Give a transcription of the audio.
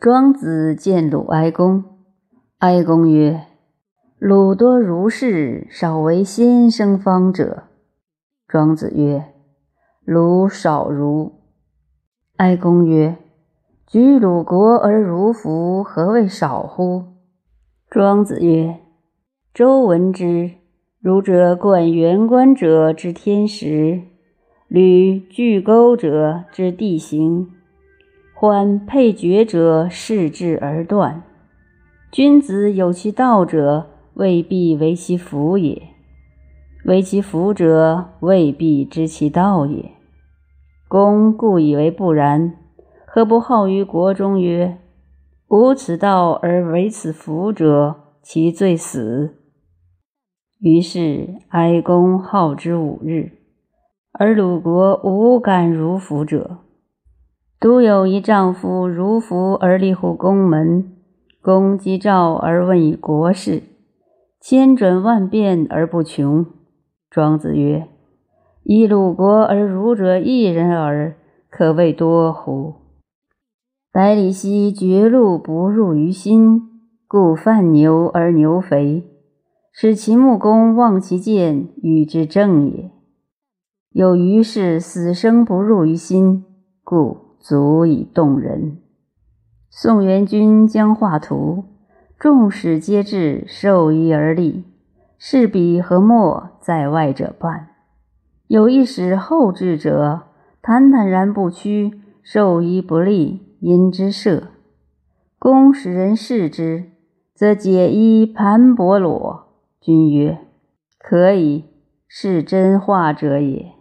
庄子见鲁哀公，哀公曰：“鲁多如是，少为先生方者。”庄子曰：“鲁少如。”哀公曰：“居鲁国而如服，何谓少乎？”庄子曰：“周闻之，儒者冠元官者之天时，履巨沟者之地形。”缓配爵者，视之而断。君子有其道者，未必为其福也；为其福者，未必知其道也。公故以为不然，何不好于国中曰：“无此道而为此福者，其罪死。”于是哀公好之五日，而鲁国无敢如福者。独有一丈夫如服而立乎宫门，公击召而问以国事，千转万变而不穷。庄子曰：“以鲁国而儒者一人耳，可谓多乎？”百里奚绝路不入于心，故犯牛而牛肥，使秦穆公望其见，与之正也。有余是死生不入于心，故。足以动人。宋元君将画图，众使皆至，受衣而立，是笔和墨在外者半。有一使后至者，坦坦然不屈，受衣不立，因之射。公使人视之，则解衣盘帛裸。君曰：“可以，是真画者也。”